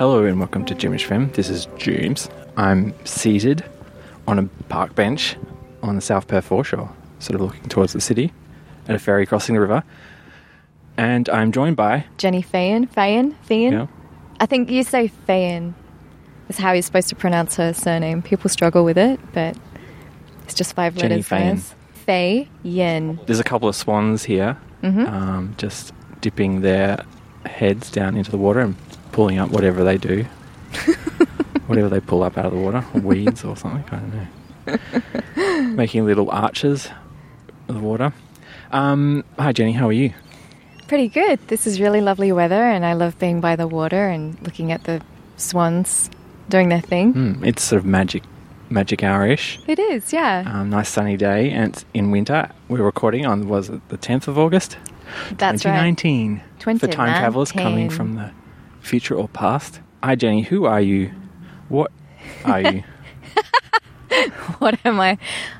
Hello and welcome to Jimish Fem. This is James. I'm seated on a park bench on the South Perth foreshore, sort of looking towards the city at a ferry crossing the river. And I'm joined by, Jenny Fayan. Fayan? Fayan? Yeah. I think you say Fayan is how you're supposed to pronounce her surname. People struggle with it, but it's just five Jenny letters. Fayan. guys. Fay there's a couple of swans here, Mm-hmm. um, just dipping their heads down into the water and pulling up whatever they do. whatever they pull up out of the water, or weeds or something, I don't know. Making little arches of the water. Um, hi, Jenny, how are you? Pretty good. This is really lovely weather, and I love being by the water and looking at the swans doing their thing. Mm, it's sort of magic, magic hour-ish. It is, yeah. Um, nice sunny day, and it's in winter. We're recording on was it the tenth of August, That's right. 2019. For time travelers coming from the future or past. Hi, Jenny. Who are you? What are you? what am I?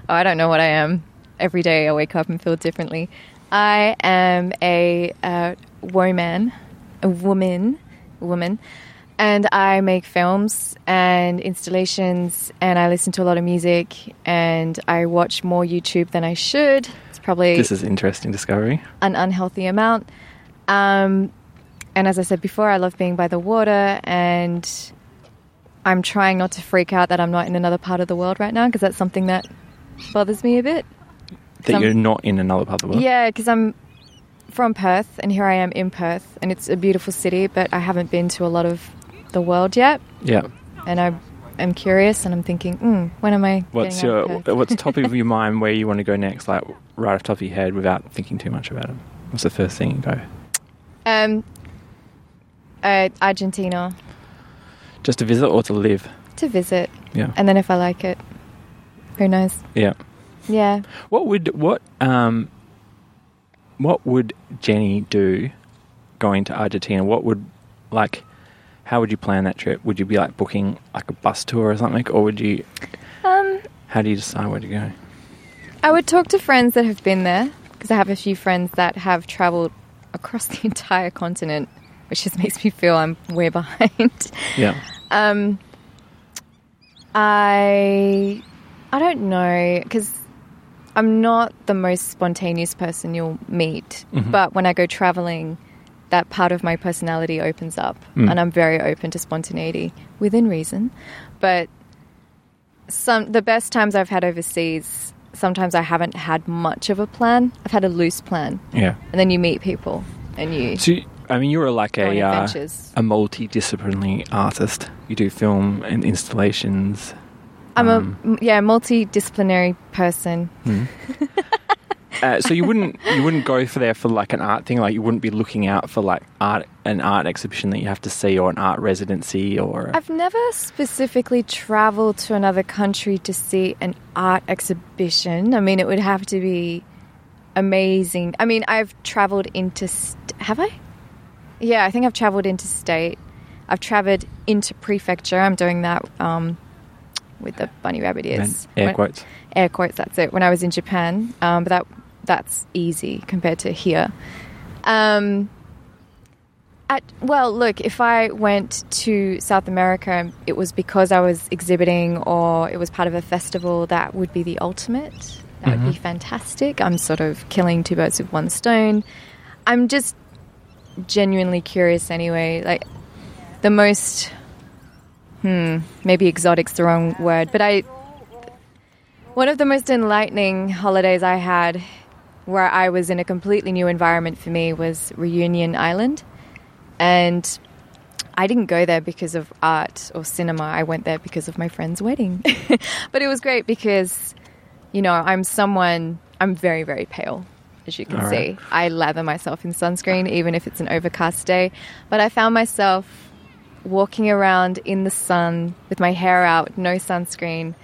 Oh, I don't know what I am. Every day I wake up and feel differently. I am a uh, woman, a woman, woman, and I make films and installations, and I listen to a lot of music, and I watch more YouTube than I should. It's probably this is interesting discovery. an unhealthy amount. Um, and as I said before, I love being by the water, and I'm trying not to freak out that I'm not in another part of the world right now because that's something that bothers me a bit. That Some- you're not in another part of the world. Yeah, because I'm from Perth, and here I am in Perth, and it's a beautiful city, but I haven't been to a lot of the world yet, Yeah. and I am curious, and I'm thinking, mm, when am I? What's your what's top of your mind where you want to go next? Like right off the top of your head, without thinking too much about it. What's the first thing you go? Um, uh, Argentina Just to visit or to live? to visit, Yeah. and then if I like it, who knows? Yeah. Yeah. What would what um what would Jenny do going to Argentina? What would like how would you plan that trip? Would you be like booking like a bus tour or something or would you Um, how do you decide where to go? I would talk to friends that have been there because I have a few friends that have traveled across the entire continent, which just makes me feel I'm way behind. Yeah. Um, I I don't know because I'm not the most spontaneous person you'll meet, Mhm. but when I go traveling, that part of my personality opens up, Mm. and I'm very open to spontaneity within reason. But some the best times I've had overseas, sometimes I haven't had much of a plan. I've had a loose plan, Yeah. and then you meet people and you So you- I mean you're like a uh, a multidisciplinary artist. You do film and installations. I'm um, a yeah multidisciplinary person. Hmm. Uh, so you wouldn't you wouldn't go for there for like an art thing like you wouldn't be looking out for like art an art exhibition that you have to see or an art residency or I've never specifically traveled to another country to see an art exhibition. I mean, it would have to be amazing. I mean, I've traveled into st- have I? Yeah, I think I've traveled interstate. I've traveled into prefecture. I'm doing that um, with the bunny rabbit ears. air When- quotes. air quotes that's it when i was in japan um, but that that's easy compared to here um, at, well look if i went to south america it was because i was exhibiting or it was part of a festival that would be the ultimate that would be Mhm. fantastic i'm sort of killing two birds with one stone i'm just genuinely curious anyway like the most hmm maybe exotic's the wrong word but i one of the most enlightening holidays I had, where I was in a completely new environment for me, was Reunion Island. And I didn't go there because of art or cinema. I went there because of my friend's wedding. but it was great because, you know, I'm someone, I'm very, very pale, as you can All see. right. I lather myself in sunscreen, even if it's an overcast day. But I found myself walking around in the sun with my hair out, no sunscreen.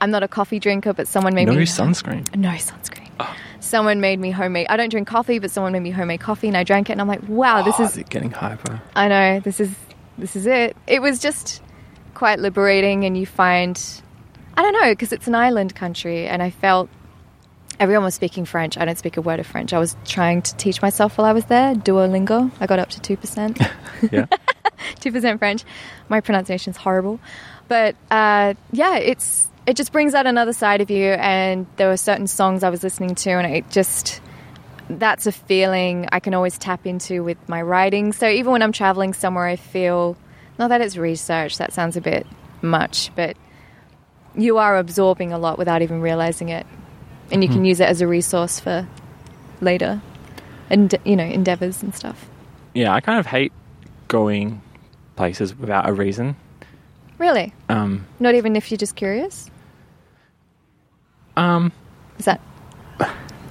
I'm not a coffee drinker, but someone made No me No sunscreen. no sunscreen. Ah. Someone made me homemade. I don't drink coffee, but someone made me homemade coffee, and I drank it, and I'm like, wow, this Oh, is. getting hyper. I know this is this is it. It was just quite liberating, and you find, I don't know, because it's an island country, and I felt everyone was speaking French. I don't speak a word of French. I was trying to teach myself while I was there. Duolingo. I got up to two percent. Yeah. two percent French. My pronunciation's horrible, but uh, yeah, it's it just brings out another side of you. And there were certain songs I was listening to, and it just that's a feeling I can always tap into with my writing. So even when I'm traveling somewhere, I feel not that it's research. That sounds a bit much, but you are absorbing a lot without even realizing it, and you can use it as a resource for later, and you know endeavors and stuff. Yeah, I kind of hate going places without a reason. Really, Um, not even if you're just curious. um, Is that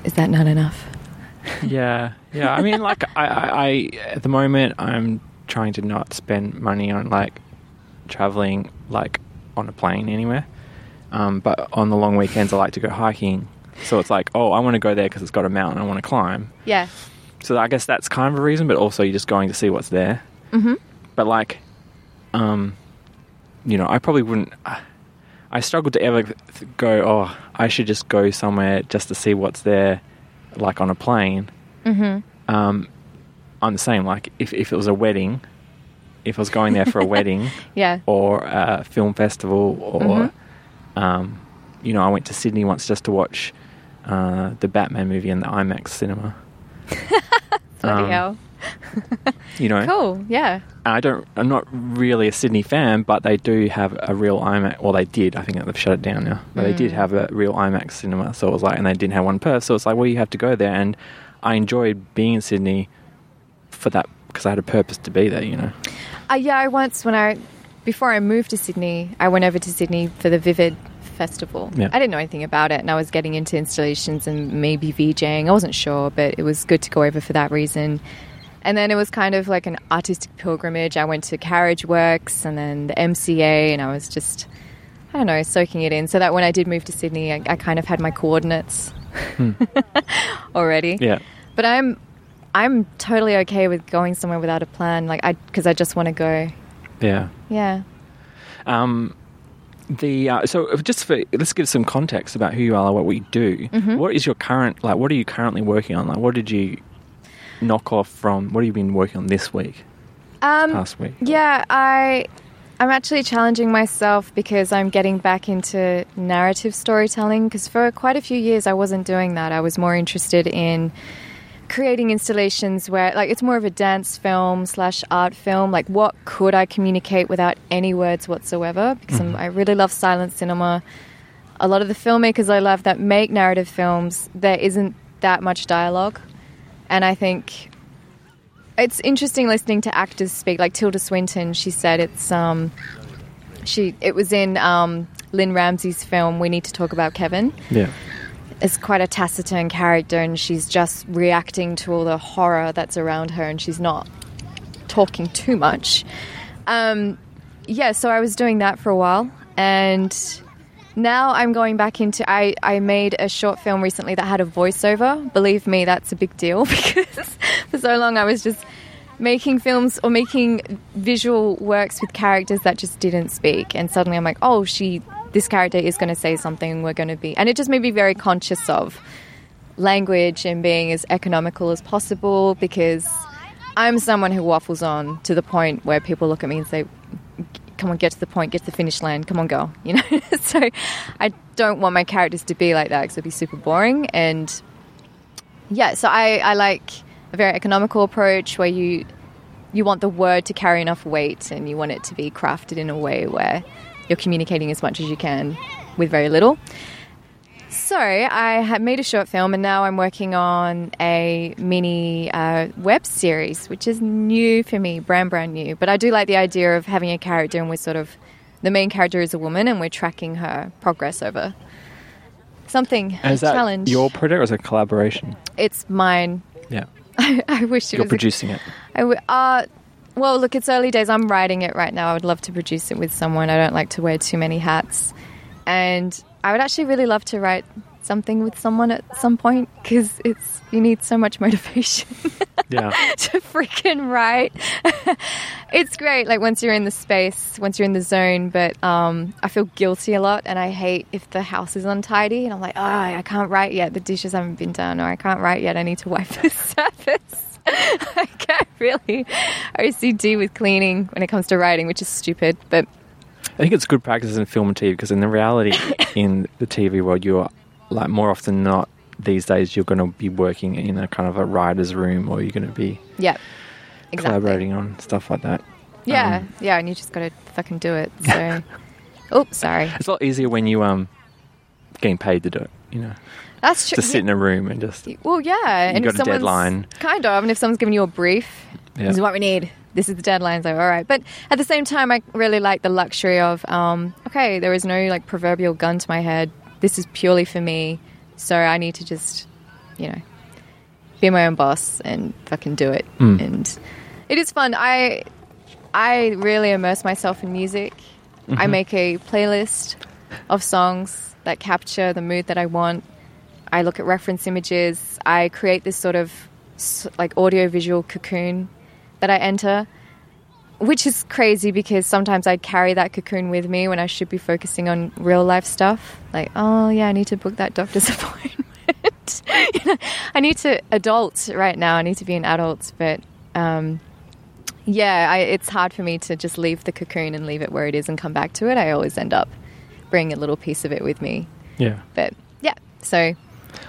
is that not enough? yeah, yeah. I mean, like, I, I, I, at the moment, I'm trying to not spend money on like traveling, like on a plane anywhere. Um, but on the long weekends, I like to go hiking. So it's like, oh, I want to go there because it's got a mountain I want to climb. Yeah, So I guess that's kind of a reason, but also you're just going to see what's there. mm-hmm. But like, um, you know, I probably wouldn't. I struggled to ever th- go. Oh, I should just go somewhere just to see what's there, like on a plane. Mm-hmm. Um, I'm the same. Like, if if it was a wedding, if I was going there for a wedding yeah, or a film festival, or Mhm. um, you know, I went to Sydney once just to watch uh, the Batman movie in the IMAX cinema. bloody Um, hell, You know, cool. Yeah, I don't. I'm not really a Sydney fan, but they do have a real IMAX. Well, they did. I think they've shut it down now. But they did Mm. have a real IMAX cinema. So it was like, and they didn't have one per. So it's like, well, you have to go there. And I enjoyed being in Sydney for that because I had a purpose to be there. You know. Uh, yeah, I once when I before I moved to Sydney, I went over to Sydney for the Vivid Festival. Yeah. I didn't know anything about it, and I was getting into installations and maybe VJing. I wasn't sure, but it was good to go over for that reason. And then it was kind of like an artistic pilgrimage. I went to Carriage Works and then the MCA, and I was just, I don't know, soaking it in. So that when I did move to Sydney, I, I kind of had my coordinates already. Yeah. But I'm I'm totally okay with going somewhere without a plan. Like I because I just want to go. Yeah. Yeah. Um, the uh, so just for let's give some context about who you are, what we do. Mm-hmm. What is your current like? What are you currently working on? Like, what did you knock off from? What have you been working on this week, Um, past week? yeah, I I'm actually challenging myself because I'm getting back into narrative storytelling because for quite a few years I wasn't doing that. I was more interested in creating installations where like it's more of a dance film slash art film. Like what could i communicate without any words whatsoever? Because I'm, i really love silent cinema. A lot of the filmmakers i love that make narrative films there isn't that much dialogue. And i think it's interesting listening to actors speak. Like tilda swinton she said it's um she it was in um lynne ramsay's film we need to talk about kevin. Yeah. Is quite a taciturn character and she's just reacting to all the horror that's around her and she's not talking too much. Um, yeah, so I was doing that for a while and now I'm going back into I, I made a short film recently that had a voiceover. Believe me, that's a big deal because for so long I was just making films or making visual works with characters that just didn't speak and suddenly I'm like, "Oh, she this character is going to say something we're going to be." And it just made me very conscious of language and being as economical as possible because I'm someone who waffles on to the point where people look at me and say, come on, get to the point, get to the finish line, come on, girl. You know, so I don't want my characters to be like that because it'd be super boring. And yeah, so I, I like a very economical approach where you you want the word to carry enough weight and you want it to be crafted in a way where you're communicating as much as you can with very little. So I had made a short film, and now I'm working on a mini uh, web series, which is new for me, brand brand new. But I do like the idea of having a character, and we're sort of the main character is a woman, and we're tracking her progress over something And is a that challenge. your project or is it a collaboration? it's mine. Yeah. I, I wish it You're was. a- producing it. I w- uh, well, look, it's early days. I'm writing it right now. I would love to produce it with someone. I don't like to wear too many hats. And I would actually really love to write something with someone at some point because it's you need so much motivation Yeah. to freaking write. it's great, like once you're in the space, once you're in the zone. But um, I feel guilty a lot, and I hate if the house is untidy, and I'm like, oh, I can't write yet. The dishes haven't been done, or I can't write yet. I need to wipe the surface. I get really OCD with cleaning when it comes to writing, which is stupid. But I think it's good practice in film and TV because in the reality in the TV world, you're like more often than not these days you're going to be working in a kind of a writer's room or you're going to be yeah, exactly. collaborating on stuff like that. Yeah, Um, yeah, and you just gotta fucking do it. So, oh, sorry. It's a lot easier when you um getting paid to do it. You know, That's true. just sit in a room and just Well, yeah, and got if a someone's deadline. kind of, and if someone's giving you a brief, Yeah. this is what we need. This is the deadline. So, all right. But at the same time, I really like the luxury of, um, okay, there is no like proverbial gun to my head. This is purely for me. So I need to just, you know, be my own boss and fucking do it. Mm. And it is fun. I I really immerse myself in music. I Mm-hmm. make a playlist of songs that capture the mood that I want. I look at reference images. I create this sort of like audio visual cocoon that I enter, which is crazy because sometimes I carry that cocoon with me when I should be focusing on real life stuff. Like, oh yeah, I need to book that doctor's appointment. you know, I need to adult right now. I need to be an adult, but um, yeah, I, it's hard for me to just leave the cocoon and leave it where it is and come back to it. I always end up bringing a little piece of it with me. yeah. But yeah, so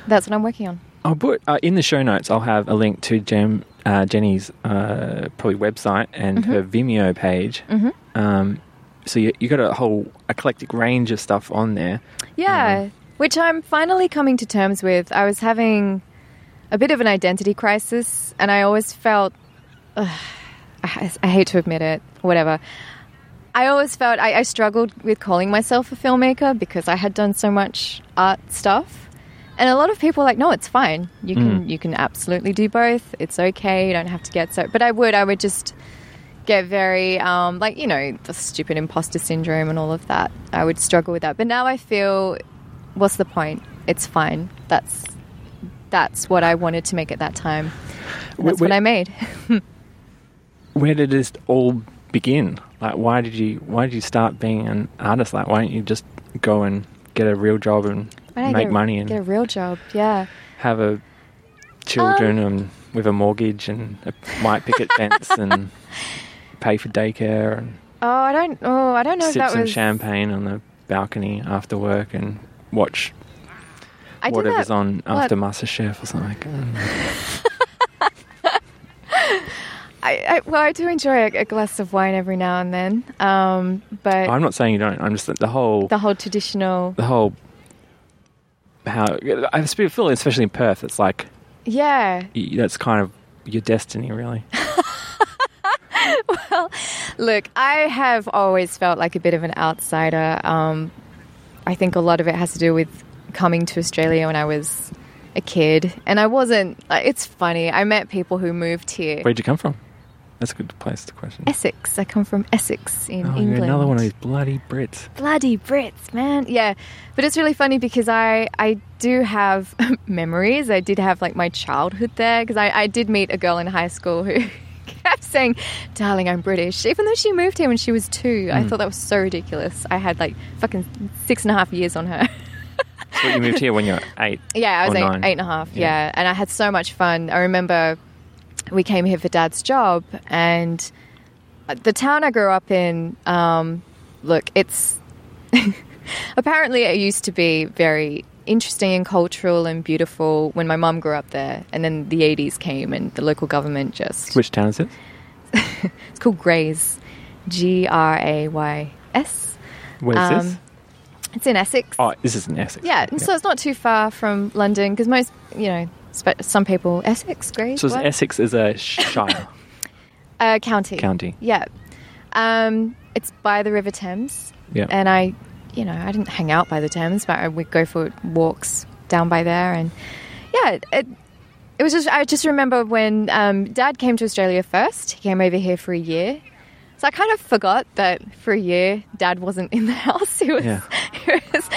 that's what I'm working on. I'll put uh, in the show notes. I'll have a link to Jem, uh, Jenny's uh, probably website and Mm-hmm. her Vimeo page. Um, so you you got a whole eclectic range of stuff on there. Yeah, which I'm finally coming to terms with. I was having a bit of an identity crisis, and I always felt ugh, I, I hate to admit it, whatever. I always felt I, I struggled with calling myself a filmmaker because I had done so much art stuff. And a lot of people are like, no, it's fine. You can you can absolutely do both. It's okay. You don't have to get so. But I would I would just get very um, like you know the stupid imposter syndrome and all of that. I would struggle with that. But now I feel, what's the point? It's fine. That's that's what I wanted to make at that time. And that's Wh- what I made. Where did this all begin? Like, why did you why did you start being an artist? Like, why don't you just go and get a real job and Why don't make get money and get a real job. Yeah. have a children Um, and with a mortgage and a white picket fence and pay for daycare and Oh, I don't. Oh, I don't know if sip that some was. champagne on the balcony after work and watch I whatever's that. on what? after MasterChef or something. I, I, well, I do enjoy a, a glass of wine every now and then. Um, but I'm not saying you don't. I'm just the whole the whole traditional. the whole how I feel especially in Perth. It's like Yeah. that's kind of your destiny, really. Well, look, I have always felt like a bit of an outsider. Um, I think a lot of it has to do with coming to Australia when I was a kid, and I wasn't. Like, it's funny. I met people who moved here. Where'd you come from? That's a good place to question. Essex. I come from Essex in Oh, England. another one of these bloody Brits. bloody Brits, man. Yeah, but it's really funny because I I do have memories. I did have like my childhood there because I, I did meet a girl in high school who kept saying, "Darling, I'm British," even though she moved here when she was two. I mm. thought that was so ridiculous. I had like fucking six and a half years on her. So you moved here when you were eight. Yeah, I was eight, nine. eight and a half. Yeah. Yeah. and I had so much fun. I remember we came here for Dad's job, and the town I grew up in. Um, look, it's apparently it used to be very interesting and cultural and beautiful when my mum grew up there, and then the '80s came, and the local government just Which town is it? it's called Grays, G R A Y S. Where's Um, this? It's in Essex. Oh, this is in Essex. Yeah, and so it's not too far from London because most, you know, some people Essex, Grays, So what? Essex is a shire. uh, county. County. Yeah, um, it's by the River Thames, Yeah. and I, you know, I didn't hang out by the Thames, but I would go for walks down by there, and yeah, it. it it was just, I just remember when um, Dad came to Australia first, he came over here for a year. So I kind of forgot that for a year, Dad wasn't in the house. He was, Yeah. he was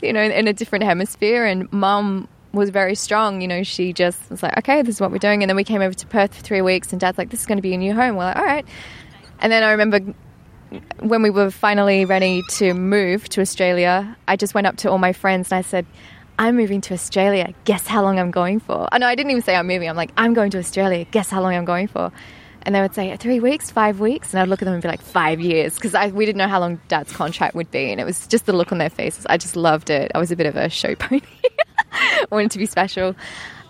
you know, in a different hemisphere. And Mum was very strong. You know, she just was like, okay, this is what we're doing. And then we came over to Perth for three weeks, and Dad's like, this is going to be a new home. We're like, all right. And then I remember when we were finally ready to move to Australia, I just went up to all my friends and I said, I'm moving to Australia. Guess how long I'm going for? Oh, no, I didn't even say I'm moving. I'm like, I'm going to Australia. Guess how long I'm going for? And they would say, three weeks, five weeks. And I'd look at them and be like, five years. Because we didn't know how long dad's contract would be. And it was just the look on their faces. I just loved it. I was a bit of a show pony. wanted to be special.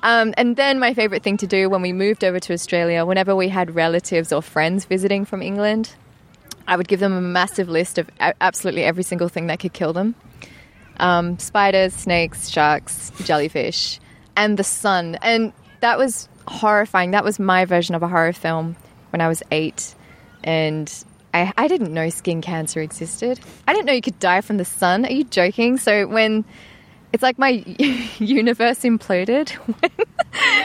Um, and then my favourite thing to do when we moved over to Australia, whenever we had relatives or friends visiting from England, I would give them a massive list of absolutely every single thing that could kill them um, spiders, snakes, sharks, jellyfish, and the sun. And that was horrifying. That was my version of a horror film when I was eight. And I, I didn't know skin cancer existed. I didn't know you could die from the sun. Are you joking? So when it's like my universe imploded when,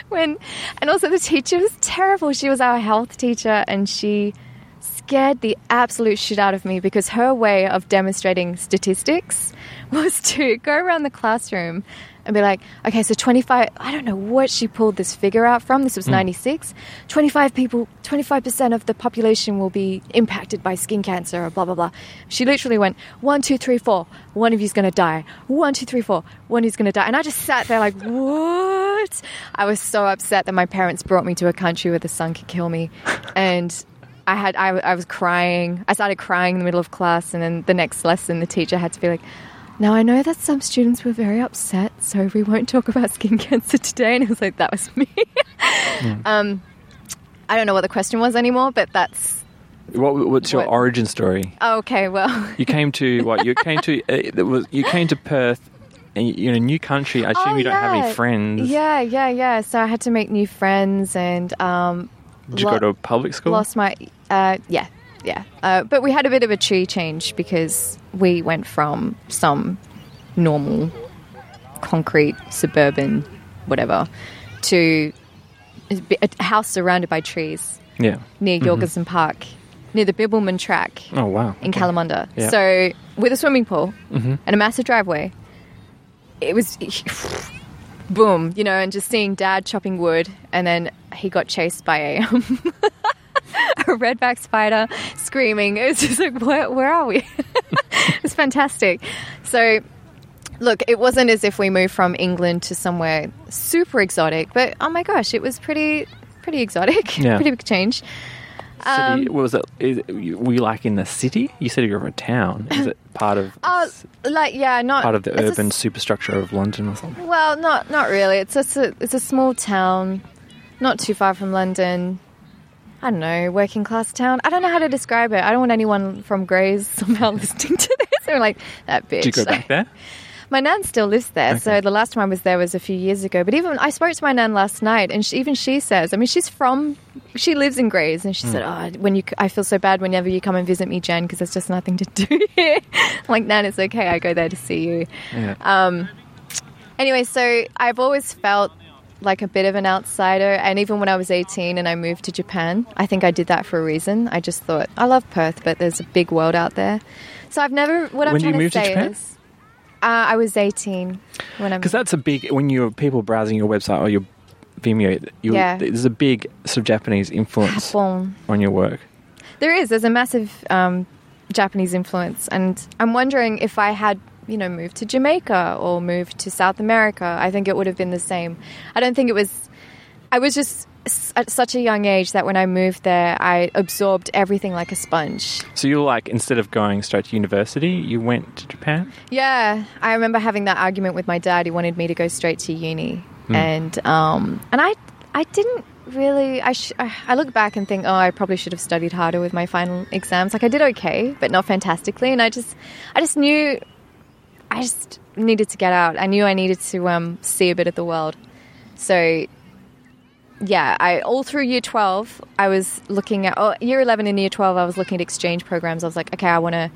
when and also the teacher was terrible she was our health teacher and she scared the absolute shit out of me because her way of demonstrating statistics was to go around the classroom and be like, okay, so 25, I don't know what she pulled this figure out from. This was hmm. 96. 25 people, 25% of the population will be impacted by skin cancer or blah, blah, blah. She literally went, one, two, three, four. One of you's going to die. One, two, three, four. One is going to die. And I just sat there like, what? I was so upset that my parents brought me to a country where the sun could kill me. And I had, I, I was crying. I started crying in the middle of class. And then the next lesson, the teacher had to be like, now, I know that some students were very upset, so we won't talk about skin cancer today. And I was like, that was me. um, I don't know what the question was anymore, but that's. What, what's your What? origin story? Oh, okay, well, You came to what? You came to uh, it was you came to Perth, and you- you're in a new country. I assume Oh, you don't have any friends. yeah, yeah, yeah. So I had to make new friends and um, Did you lo- go to a public school? lost my. Uh, yeah, yeah. Uh, but we had a bit of a tree change because we went from some normal concrete suburban whatever to a house surrounded by trees Yeah. near Jorgensen Park, near the Bibbulmun track Oh wow. in Kalamunda. Yeah. So with a swimming pool Mhm. and a massive driveway, it was boom, you know, and just seeing Dad chopping wood, and then he got chased by a a redback spider screaming. It was just like, where, where are we? it's fantastic. So. Look, it wasn't as if we moved from England to somewhere super exotic, but oh my gosh, it was pretty, pretty exotic. Yeah. pretty big change. City, um, what was it? Is, were you like in the city? You said you were in a town. Is it part of Oh, like yeah, not part of the it's a urban superstructure of London or something? well, not not really. It's just a it's a small town, not too far from London. I don't know, working class town. I don't know how to describe it. I don't want anyone from Grays somehow listening to this. They're like that bitch. Did you go back there? My nan still lives there, so the last time I was there was a few years ago. But even I spoke to my nan last night, and she, even she says, I mean, she's from, she lives in Grays, and she said, "Oh, when you, I feel so bad whenever you come and visit me, Jen, because there's just nothing to do here." Like, Nan, it's okay. I go there to see you. Yeah. Um, anyway, so I've always felt like a bit of an outsider, and even when I was 18 and I moved to Japan, I think I did that for a reason. I just thought I love Perth, but there's a big world out there. So I've never. What I'm When trying to to say Japan? is, uh, I was 18 when I. Because that's a big when you're people browsing your website or your Vimeo. Yeah. There's a big sort of Japanese influence Japon. on your work. There is. There's a massive um, Japanese influence, and I'm wondering if I had, you know, moved to Jamaica or moved to South America, I think it would have been the same. I don't think it was. I was just at such a young age that when I moved there, I absorbed everything like a sponge. So you're like instead of going straight to university, you went to Japan. Yeah, I remember having that argument with my dad. He wanted me to go straight to uni, and um, and I I didn't really. I sh- I I look back and think, oh, I probably should have studied harder with my final exams. Like I did okay, but not fantastically. And I just I just knew I just needed to get out. I knew I needed to um, see a bit of the world. So yeah, I all through year twelve, I was looking at oh, year eleven and year twelve. I was looking at exchange programs. I was like, okay, I want to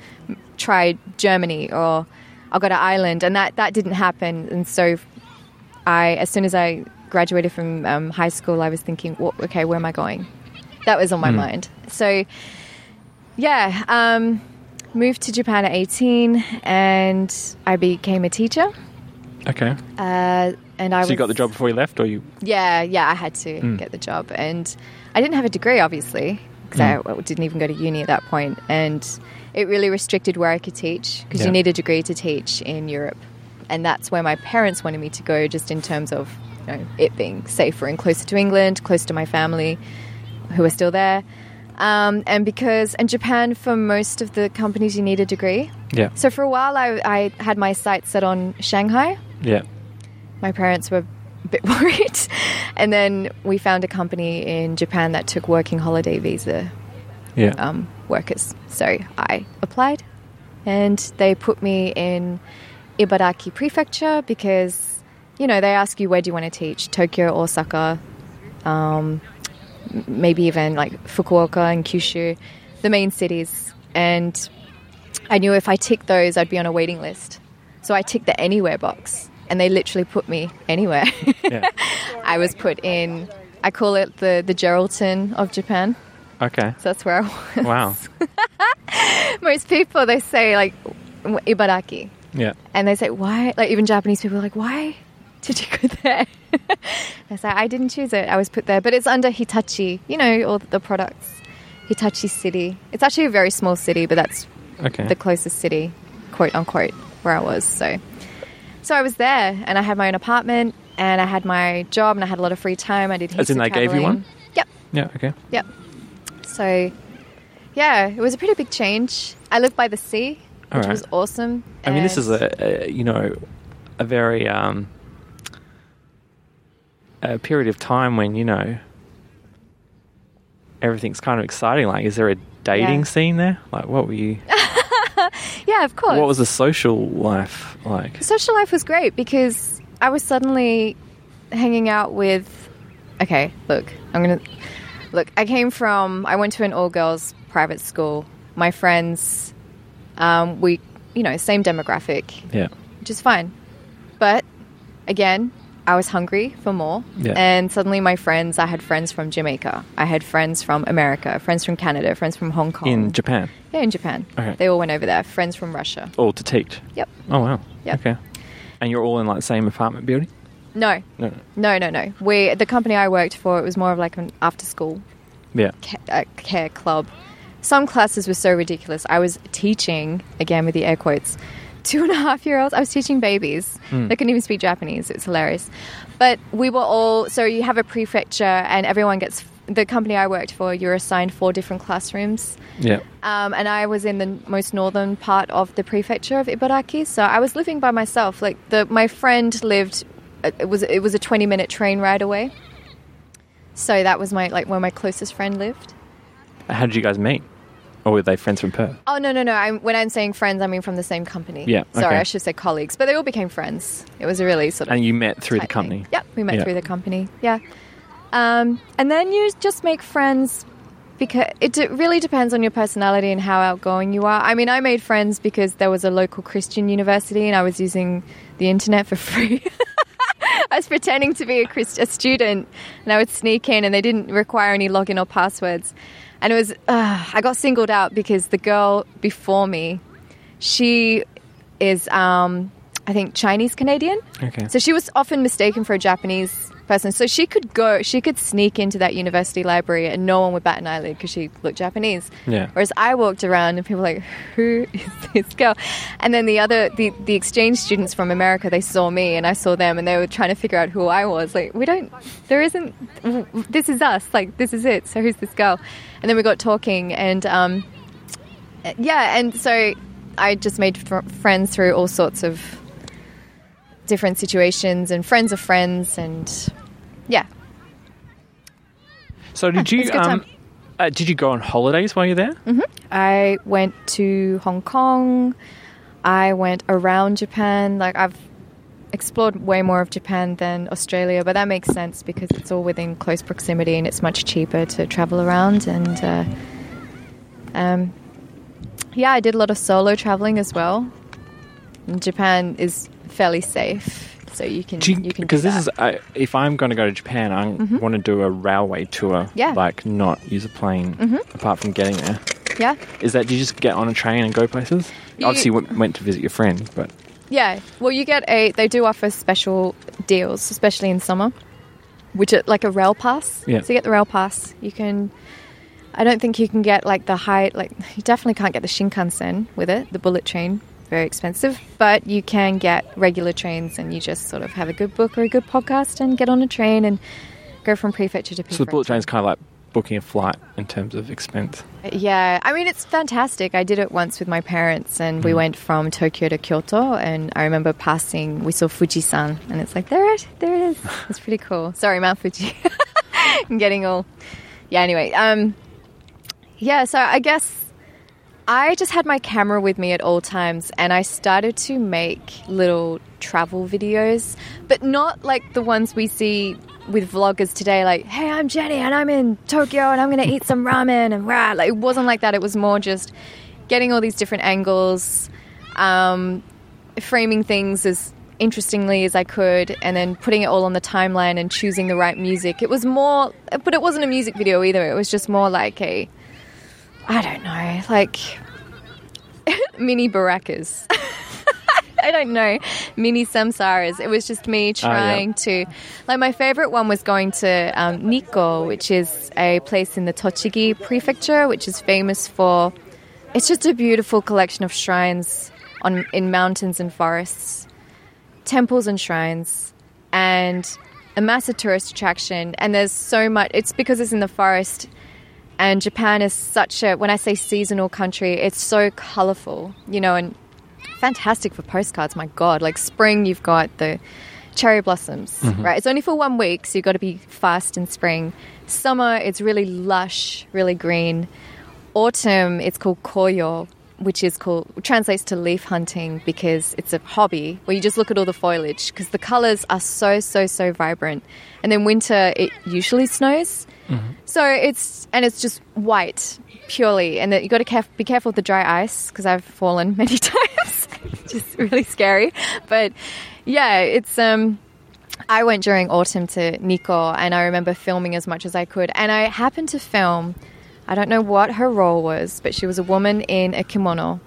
try Germany or I'll go to Ireland, and that that didn't happen. And so, I as soon as I graduated from um, high school, I was thinking, well, okay, where am I going? That was on my mind. So, yeah, um, moved to Japan at eighteen, and I became a teacher. Okay. Uh, and I so was, you got the job before you left, or you? yeah, yeah, I had to get the job, and I didn't have a degree, obviously, because I didn't even go to uni at that point, and it really restricted where I could teach because Yeah. you need a degree to teach in Europe. and that's where my parents wanted me to go, just in terms of you know, it being safer and closer to England, close to my family, who are still there. Um, and because in Japan, for most of the companies, you need a degree. Yeah. So for a while, I, I had my sights set on Shanghai. Yeah. My parents were a bit worried, and then we found a company in Japan that took working holiday visa Yeah. um, workers. So I applied, and they put me in Ibaraki Prefecture because, you know, they ask you where do you want to teach Tokyo, Osaka, um, maybe even like Fukuoka and Kyushu, the main cities. And I knew if I ticked those, I'd be on a waiting list. So I ticked the anywhere box, and they literally put me anywhere. yeah. I was put in, I call it the, the Geraldton of Japan. Okay. So that's where I was. Wow. most people they say like Ibaraki, Yeah. and they say why? Like even Japanese people are like why did you go there? I say I didn't choose it. I was put there, but it's under Hitachi. You know all the products. Hitachi City. It's actually a very small city, but that's Okay. the closest city, quote unquote, where I was. So, so I was there, and I had my own apartment, and I had my job, and I had a lot of free time. I did. As in they gave you one? Yep. yeah. Okay. Yep. So, yeah, it was a pretty big change. I live by the sea, All which right. was awesome. I mean, this is a, a you know a very um, a period of time when you know everything's kind of exciting. Like, is there a dating Yeah. scene there? Like, what were you? yeah, of course. what was the social life like? social life was great because I was suddenly hanging out with. Okay, look, I'm gonna look. I came from. I went to an all girls private school. My friends, um, we, you know, same demographic, Yeah. which is fine. But again, I was hungry for more. Yeah. And suddenly, my friends. I had friends from Jamaica. I had friends from America. Friends from Canada. Friends from Hong Kong. In Japan, yeah, in Japan. Okay. They all went over there. Friends from Russia. all to teach. Yep. Oh wow. Yep. Okay. And you're all in like the same apartment building? No, No. no. No, no. We the company I worked for it was more of like an after school Yeah. ca- uh, care club. Some classes were so ridiculous. I was teaching again with the air quotes. Two and a half year olds. I was teaching babies. They couldn't even speak Japanese. It's hilarious. But we were all so you have a prefecture, and everyone gets the company I worked for. You're assigned four different classrooms. Yeah. Um, and I was in the most northern part of the prefecture of Ibaraki, so I was living by myself. Like the my friend lived, uh, it was it was a twenty minute train ride away. So that was my like where my closest friend lived. How did you guys meet? Or were they friends from Perth? Oh no no no! I'm, when I'm saying friends, I mean from the same company. Yeah, Sorry, okay. I should say colleagues, but they all became friends. It was a really sort of And you met through the tight thing. company? Yep, we met Yeah. through the company. Yeah, um, and then you just make friends because it de- really depends on your personality and how outgoing you are. I mean, I made friends because there was a local Christian university and I was using the internet for free. I was pretending to be a, Christ- a student and I would sneak in and they didn't require any login or passwords. And it was, uh, I got singled out because the girl before me, she is, um, I think, Chinese Canadian. Okay. So she was often mistaken for a Japanese person. So she could go, she could sneak into that university library and no one would bat an eyelid because she looked Japanese. Yeah. Whereas I walked around and people were like, who is this girl? And then the other, the, the exchange students from America, they saw me and I saw them and they were trying to figure out who I was. Like, we don't, there isn't, this is us. Like, this is it. So who's this girl? And then we got talking and, um, yeah, and so I just made fr- friends through all sorts of different situations and friends of friends and yeah. So did it you was a good um uh, did you go on holidays while you're there? i went to hong kong. I went around japan. Like i've explored way more of japan than australia but that makes sense because it's all within close proximity and it's much cheaper to travel around and uh, um, yeah i did a lot of solo traveling as well. Japan is fairly safe so you can Do you, you, can because this. Mm-hmm. is uh, if I'm going to go to Japan, I want to do a railway tour. Yeah. Mm-hmm. Like not use a plane apart from getting there. yeah Is that do you just get on a train and go places? You- Obviously, you went, went to visit your friend, but Yeah, well, you get a. They do offer special deals, especially in summer, which are like a rail pass. Yeah. So you get the rail pass. You can. I don't think you can get like the high. Like you definitely can't get the Shinkansen with it, the bullet train. Very expensive, but you can get regular trains and you just sort of have a good book or a good podcast and get on a train and go from prefecture to prefecture. So the bullet train's kind of like booking a flight in terms of expense. Yeah, I mean, it's fantastic. I did it once with my parents, and we went from Tokyo to Kyoto. And I remember passing, we saw Fujisan, and it's like, there it, there it is. It's pretty cool. Sorry, Mount Fuji. I'm getting all. Yeah, anyway. Um, yeah, so I guess I just had my camera with me at all times, and I started to make little travel videos, but not like the ones we see with vloggers today, like, hey, I'm Jenny and I'm in Tokyo and I'm going to eat some ramen and rah. Like, it wasn't like that. It was more just getting all these different angles, um, framing things as interestingly as I could, and then putting it all on the timeline and choosing the right music. It was more, but it wasn't a music video either. It was just more like a, I don't know, like mini barakas. I don't know, mini samsaras. It was just me trying to, like, my favorite one was going to um, Nikko, which is a place in the Tochigi prefecture, which is famous for. It's just a beautiful collection of shrines on in mountains and forests, temples and shrines, and a massive tourist attraction. And there's so much. It's because it's in the forest. And Japan is such a, when I say seasonal country, it's so colorful, you know, and fantastic for postcards. My God, like spring, you've got the cherry blossoms, mm-hmm. right? It's only for one week, so you've got to be fast in spring. Summer, it's really lush, really green. Autumn, it's called koyo, which is called translates to leaf hunting because it's a hobby where you just look at all the foliage because the colors are so so so vibrant. And then winter, it usually snows, so it's and it's just white purely, and that you got to caref- be careful with the dry ice because I've fallen many times. just really scary, but yeah, it's um. I went during autumn to Nikko and I remember filming as much as I could. And I happened to film, I don't know what her role was, but she was a woman in a kimono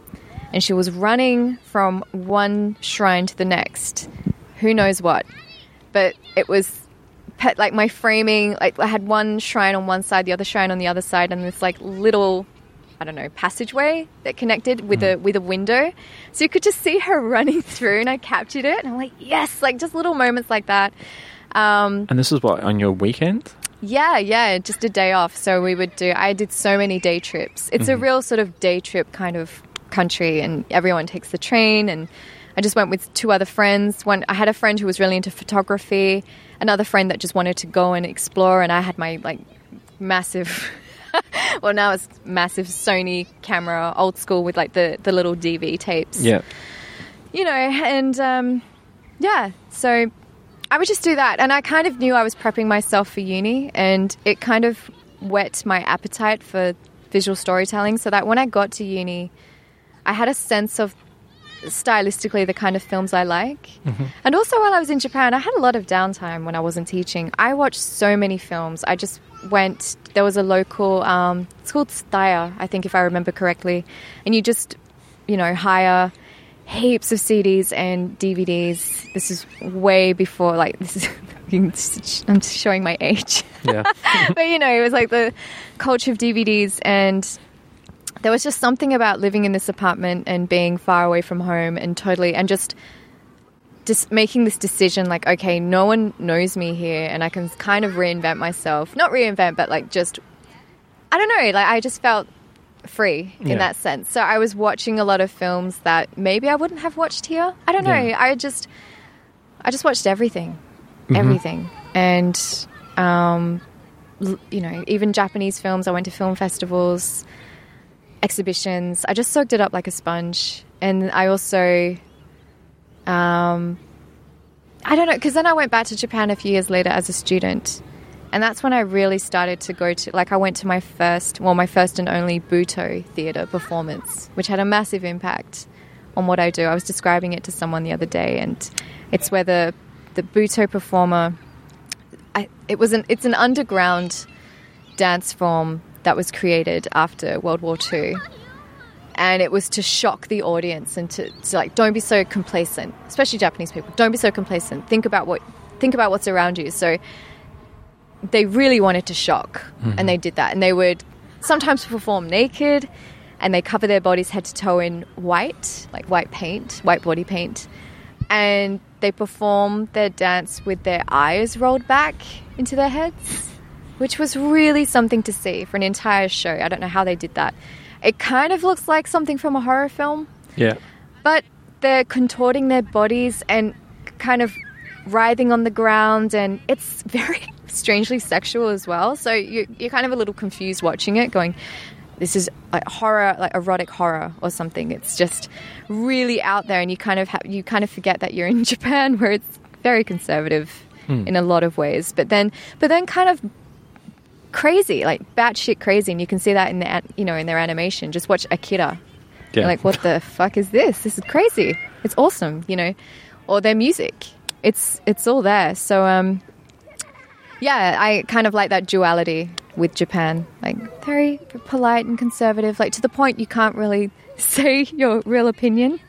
and she was running from one shrine to the next. Who knows what? But it was pet, like my framing, like I had one shrine on one side, the other shrine on the other side, and this like little. I don't know passageway that connected with a with a window, so you could just see her running through, and I captured it, and I'm like, yes, like just little moments like that. Um, And this is what on your weekend? Yeah, yeah, just a day off. So we would do, I did so many day trips. It's a real sort of day trip kind of country, and everyone takes the train. And I just went with two other friends. One, I had a friend who was really into photography, another friend that just wanted to go and explore, and I had my like massive. well, now it's massive Sony camera, old school with like the, the little DV tapes Yeah. you know, and um, yeah, so I would just do that. And I kind of knew I was prepping myself for uni, and it kind of whet my appetite for visual storytelling so that when I got to uni, I had a sense of stylistically the kind of films I like. And also while I was in Japan, I had a lot of downtime when I wasn't teaching. I watched so many films. I just went, there was a local, um, it's called Tsutaya, I think, if I remember correctly. And you just, you know, hire heaps of CDs and DVDs. This is way before, like, this is, I'm showing my age. Yeah. but you know, it was like the culture of DVDs, and there was just something about living in this apartment and being far away from home and totally, and just just making this decision like, okay, no one knows me here, and I can kind of reinvent myself. Not reinvent, but like just, I don't know, like I just felt free in Yeah. that sense. So I was watching a lot of films that maybe I wouldn't have watched here. I don't know. Yeah. I just, I just watched everything, everything, and um, you know, even Japanese films. I went to film festivals, exhibitions. I just soaked it up like a sponge. And I also, um, I don't know, because then I went back to Japan a few years later as a student. And that's when I really started to go to, like, I went to my first, well, my first and only Buto theatre performance, which had a massive impact on what I do. I was describing it to someone the other day, and it's where the, the Buto performer I, it was an it's an underground dance form that was created after World War II, and it was to shock the audience and to, to like don't be so complacent, especially Japanese people. Don't be so complacent. Think about what think about what's around you. So they really wanted to shock, and hmm. they did that. And they would sometimes perform naked. and they cover their bodies head to toe in white, like white paint, white body paint, and they perform their dance with their eyes rolled back into their heads, which was really something to see for an entire show. I don't know how they did that. It kind of looks like something from a horror film, Yeah. but they're contorting their bodies and kind of writhing on the ground, and it's very strangely sexual as well. So you, you're kind of a little confused watching it, going, "This is like horror, like erotic horror or something." It's just really out there, and you kind of have, you kind of forget that you're in Japan, where it's very conservative in a lot of ways. But then, but then, kind of crazy, like batshit crazy, and you can see that in the an- you know in their animation. Just watch Akira. Yeah. You're like, what the fuck is this? This is crazy. It's awesome, you know. Or their music. It's it's all there. So um yeah, I kind of like that duality with Japan. Like very polite and conservative, like to the point you can't really say your real opinion.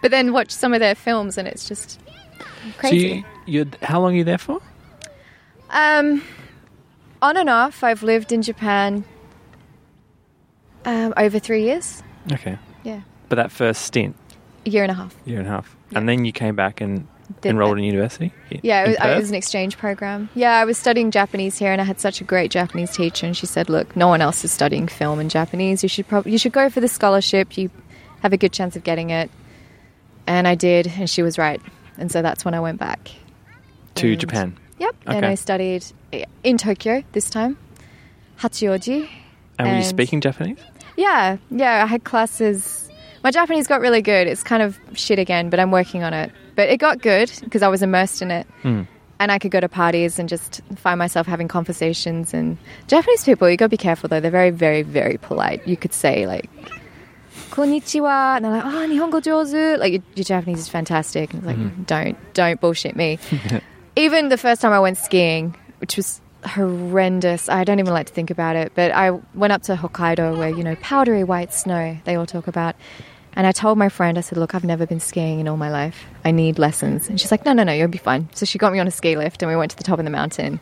But then watch some of their films and it's just So crazy. you, you're, how long are you there for? Um, on and off, I've lived in Japan um, over three years. Okay. Yeah, But that first stint, a year and a half. year and a half, and then you came back and enrolled in university. Yeah, in was, I- it was uh, an exchange program. Yeah, I was studying Japanese here, and I had such a great Japanese teacher. And she said, "Look, no one else is studying film and Japanese. You should probably you should go for the scholarship. You have a good chance of getting it." And I did, and she was right. And so that's when I went back. to and- Japan. Yep, and I studied in Tokyo this time, Hachioji. And were you speaking Japanese? Yeah, yeah, I had classes. My Japanese got really good. It's kind of shit again, but I'm working on it. But it got good because I was immersed in it. Hmm. And I could go to parties and just find myself having conversations. And Japanese people, you got to be careful though. They're very, very, very polite. You could say, like, konnichiwa. And they're like, oh, nihongo jozu. Like, your, your Japanese is fantastic. And it's like, don't, don't bullshit me. even the first time I went skiing, which was horrendous. I don't even like to think about it. But I went up to Hokkaido where, you know, powdery white snow they all talk about. And I told my friend, I said, look, I've never been skiing in all my life. I need lessons. And she's like, no, no, no, you'll be fine. So she got me on a ski lift and we went to the top of the mountain.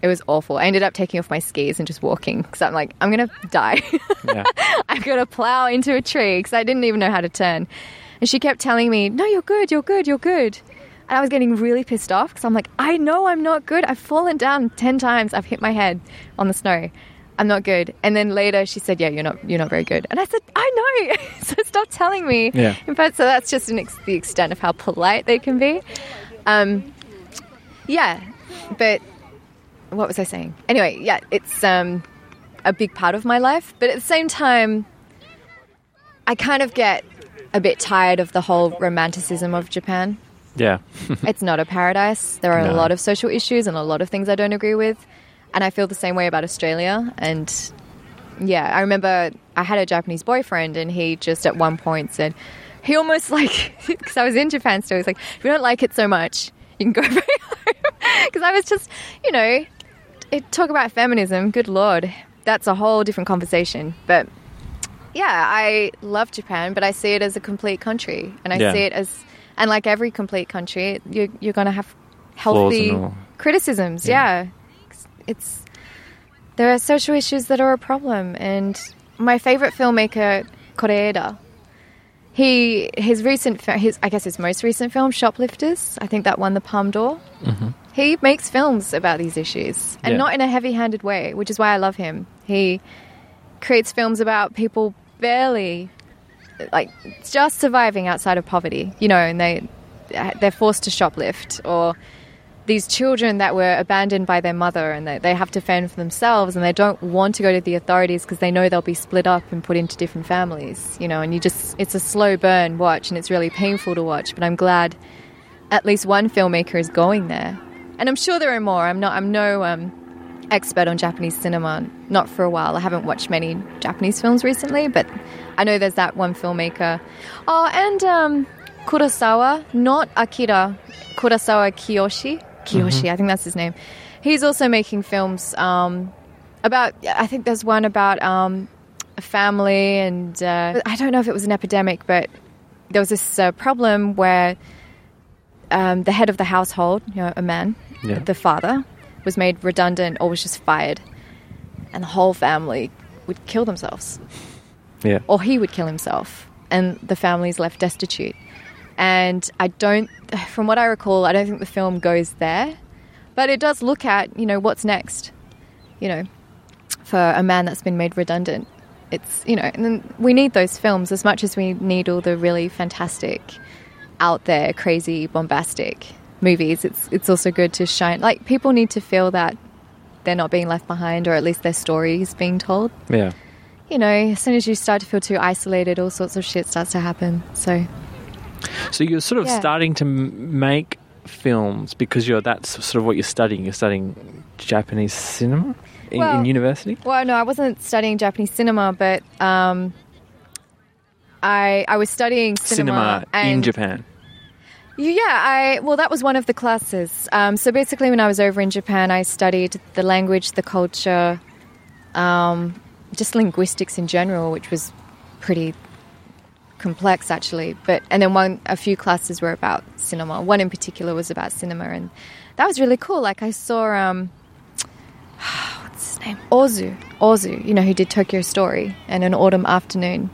It was awful. I ended up taking off my skis and just walking because I'm like, I'm going to die. Yeah. I'm going to plow into a tree because I didn't even know how to turn. And she kept telling me, No, you're good, you're good, you're good. And I was getting really pissed off because I'm like, I know I'm not good. I've fallen down 10 times. I've hit my head on the snow. I'm not good. And then later she said, Yeah, you're not, you're not very good. And I said, I know. so stop telling me. Yeah. In fact, so that's just an ex- the extent of how polite they can be. Um, yeah. But what was I saying? Anyway, yeah, it's um, a big part of my life. But at the same time, I kind of get a bit tired of the whole romanticism of Japan. Yeah. it's not a paradise. There are a lot of social issues and a lot of things I don't agree with. And I feel the same way about Australia. And yeah, I remember I had a Japanese boyfriend, and he just at one point said, he almost like, because I was in Japan still, he's like, if you don't like it so much, you can go back home. Because I was just, you know, it, talk about feminism, good lord, that's a whole different conversation. But yeah, I love Japan, but I see it as a complete country, and I Yeah. see it as, and like every complete country, you're you're going to have healthy criticisms. Yeah. Yeah. It's there are social issues that are a problem, and my favorite filmmaker Koreeda. He his recent his I guess his most recent film Shoplifters I think that won the Palme d'Or. Mm-hmm. He makes films about these issues and Yeah. not in a heavy-handed way, which is why I love him. He creates films about people barely like just surviving outside of poverty, you know, and they they're forced to shoplift or these children that were abandoned by their mother and they, they have to fend for themselves and they don't want to go to the authorities because they know they'll be split up and put into different families, you know, and you just it's a slow burn watch and it's really painful to watch, but I'm glad at least one filmmaker is going there. And I'm sure there are more. I'm not I'm no um expert on Japanese cinema, not for a while. I haven't watched many Japanese films recently, but I know there's that one filmmaker. Oh, and um, Kurosawa, not Akira, Kurosawa Kiyoshi. Kiyoshi, I think that's his name. He's also making films um, about, I think there's one about um, a family, and uh, I don't know if it was an epidemic, but there was this uh, problem where um, the head of the household, you know, a man, Yeah. the father, was made redundant or was just fired, and the whole family would kill themselves. Yeah. or he would kill himself, and the family's left destitute. And I don't, from what I recall, I don't think the film goes there, but it does look at you know what's next, you know, for a man that's been made redundant. It's you know, and then we need those films as much as we need all the really fantastic, out there, crazy, bombastic movies. It's it's also good to shine. Like people need to feel that they're not being left behind, or at least their story is being told Yeah. you know, as soon as you start to feel too isolated, all sorts of shit starts to happen. So, So you're sort of Yeah. starting to make films because you're that's sort of what you're studying. You're studying Japanese cinema in, in university. well, no, I wasn't studying Japanese cinema, but um, I I was studying cinema, Cinema in Japan. Yeah, I well, that was one of the classes. Um, so basically, when I was over in Japan, I studied the language, the culture, um, just linguistics in general, which was pretty complex actually. But and then one, a few classes were about cinema. One in particular was about cinema, and that was really cool. Like I saw, um, what's his name, Ozu, Ozu, you know, who did Tokyo Story and An Autumn Afternoon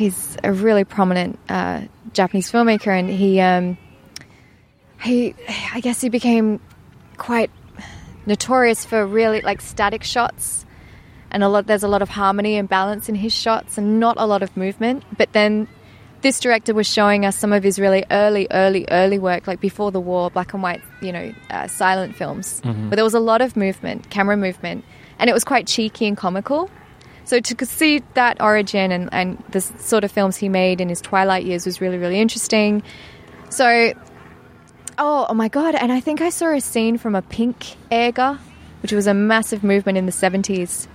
he's a really prominent uh, Japanese filmmaker, and he um, he I guess he became quite notorious for really like static shots, and a lot there's a lot of harmony and balance in his shots, and not a lot of movement. But then this director was showing us some of his really early, early, early work, like before the war, black and white, you know, uh, silent films, where there was a lot of movement, camera movement, and it was quite cheeky and comical. So to see that origin and, and the sort of films he made in his twilight years was really, really interesting. So, oh, oh my god! And I think I saw a scene from a Pink Eiga, which was a massive movement in the seventies.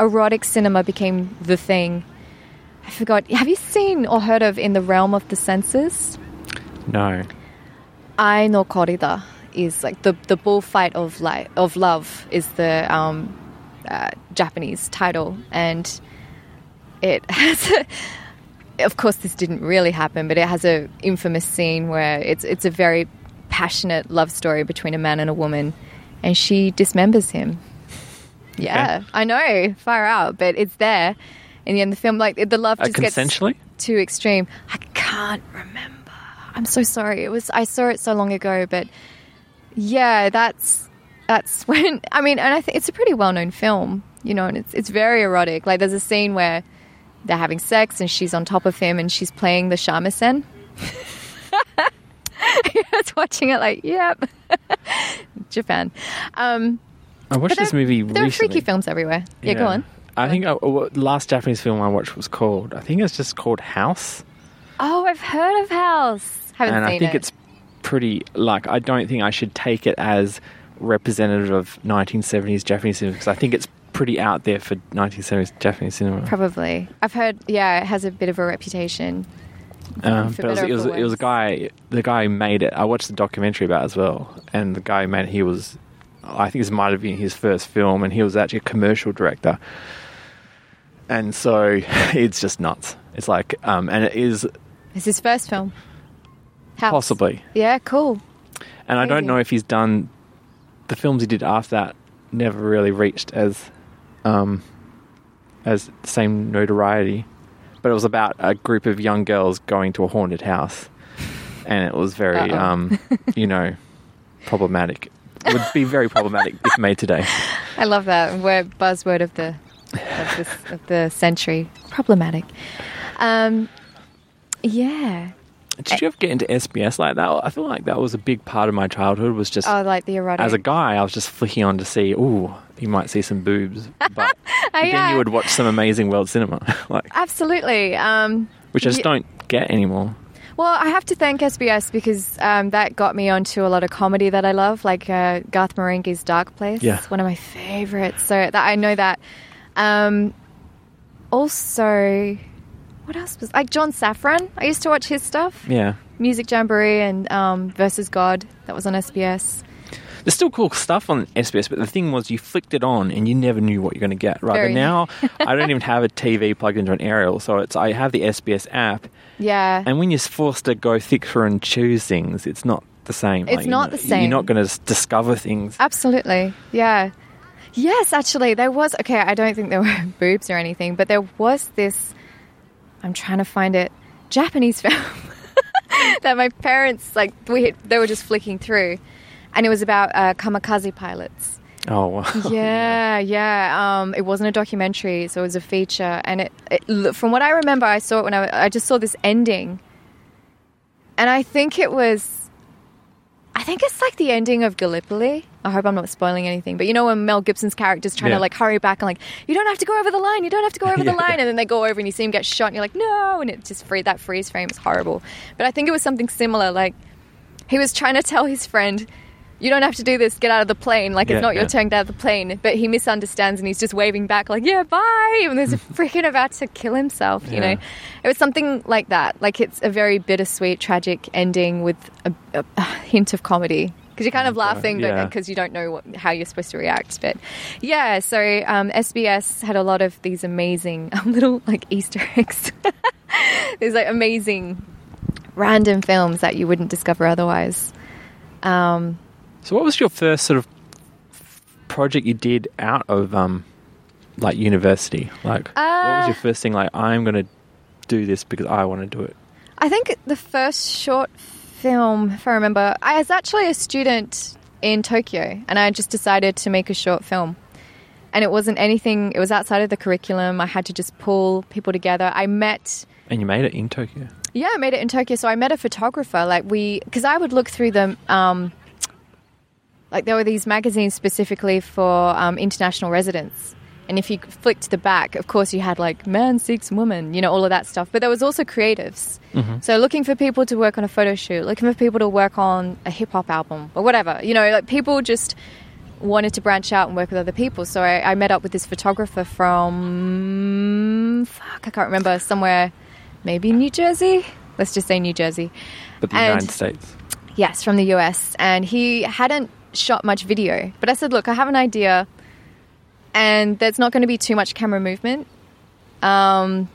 Erotic cinema became the thing. I forgot. Have you seen or heard of In the Realm of the Senses? No. I no Korida is like the the bullfight of li- of love is the um, uh, Japanese title, and it has. A, of course, this didn't really happen, but it has a infamous scene where it's it's a very passionate love story between a man and a woman, and she dismembers him. Yeah, I know, far out, but it's there. In the end, the film, like the love Uh, just gets consensually? too extreme. I can't remember. I'm so sorry. It was I saw it so long ago, but yeah, that's that's when I mean, and I think it's a pretty well known film, you know, and it's it's very erotic. Like there's a scene where they're having sex and she's on top of him and she's playing the shamisen. I was watching it like, yep, Japan. Um, I watched this movie there are recently. freaky films everywhere. Yeah, go on. I think uh, what last Japanese film I watched was called. I think it's just called House, Oh, I've heard of House. Haven't and seen I think it. it's pretty. Like, I don't think I should take it as representative of 1970s Japanese cinema because I think it's pretty out there for 1970s Japanese cinema. Probably. I've heard, yeah, it has a bit of a reputation. Um, for but it was, better or it was for it was a worse. guy. The guy who made it. I watched the documentary about it as well, and the guy who made it. He was. I think this might have been his first film, and he was actually a commercial director. And so it's just nuts. It's like, um, and it is It's his first film. House. possibly. Yeah, cool. And I don't know if he's done the films he did after that. Never really reached as, um, as the same notoriety. But it was about a group of young girls going to a haunted house, and it was very, Uh-oh. um, you know, problematic. Would be very problematic if made today. I love that word buzzword of the of, this, of the century. Problematic. Um, yeah. Did you ever get into SBS like that? I feel like that was a big part of my childhood. Was just Oh, like the erotic. as a guy, I was just flicking on to see. Ooh, you might see some boobs, but then yeah. you would watch some amazing world cinema, like Absolutely. Um, which I just don't get anymore. Well, I have to thank SBS because um, that got me onto a lot of comedy that I love, like uh, Garth Marenghi's Dark Place. Yeah. One of my favorites. So that I know that. Um, also, what else was like John Safran? I used to watch his stuff. Yeah, Music Jamboree and um, Versus God. That was on SBS. there's still cool stuff on SBS, but the thing was, you flicked it on and you never knew what you're going to get. Right, Very. but now I don't even have a TV plugged into an aerial, so it's I have the SBS app, Yeah. and when you're forced to go thick through and choose things, it's not the same. It's you not know, the same. You're not going to discover things. Absolutely. Yeah. Yes, actually, there was. Okay, I don't think there were boobs or anything, but there was this I'm trying to find it. Japanese film that my parents like we had, they were just flicking through, and it was about uh, kamikaze pilots. Oh, wow. Yeah, yeah. Um, it wasn't a documentary, so it was a feature. And it, it, from what I remember, I saw it when I, I just saw this ending, and I think it was, I think it's like the ending of Gallipoli. I hope I'm not spoiling anything, but you know when Mel Gibson's character's trying Yeah. to like hurry back and like, you don't have to go over the line, you don't have to go over the line, and then they go over and you see him get shot, and you're like, no, and it just free that freeze frame is horrible. But I think it was something similar, like he was trying to tell his friend. You don't have to do this. Get out of the plane. Like Yeah, it's not your turn to get out of the plane. But he misunderstands and he's just waving back, like, "Yeah, bye." And there's a freaking about to kill himself. You Yeah. know, it was something like that. Like it's a very bittersweet, tragic ending with a, a, a hint of comedy because you're kind of Oh, laughing, yeah. but because you don't know what, how you're supposed to react. But yeah, so um, SBS had a lot of these amazing little like Easter eggs. There's like amazing random films that you wouldn't discover otherwise. Um, So, what was your first sort of project you did out of um, like university? Like, what was Uh, your first thing? Like, I'm going to do this because I want to do it. I think the first short film, if I remember, I was actually a student in Tokyo and I just decided to make a short film. And it wasn't anything, it was outside of the curriculum. I had to just pull people together. I met, And you made it in Tokyo. yeah, I made it in Tokyo. So I met a photographer. Like, we, because I would look through them, um, like, there were these magazines specifically for um, international residents. And if you flicked the back, of course, you had like man seeks woman, you know, all of that stuff. But there was also creatives. So looking for people to work on a photo shoot, looking for people to work on a hip hop album or whatever. You know, like people just wanted to branch out and work with other people. So I, I met up with this photographer from fuck, I can't remember somewhere, maybe New Jersey. Let's just say New Jersey. But the And- United States. Yes, from the US. And he hadn't shot much video. But I said, look, I have an idea, and there's not going to be too much camera movement. Um,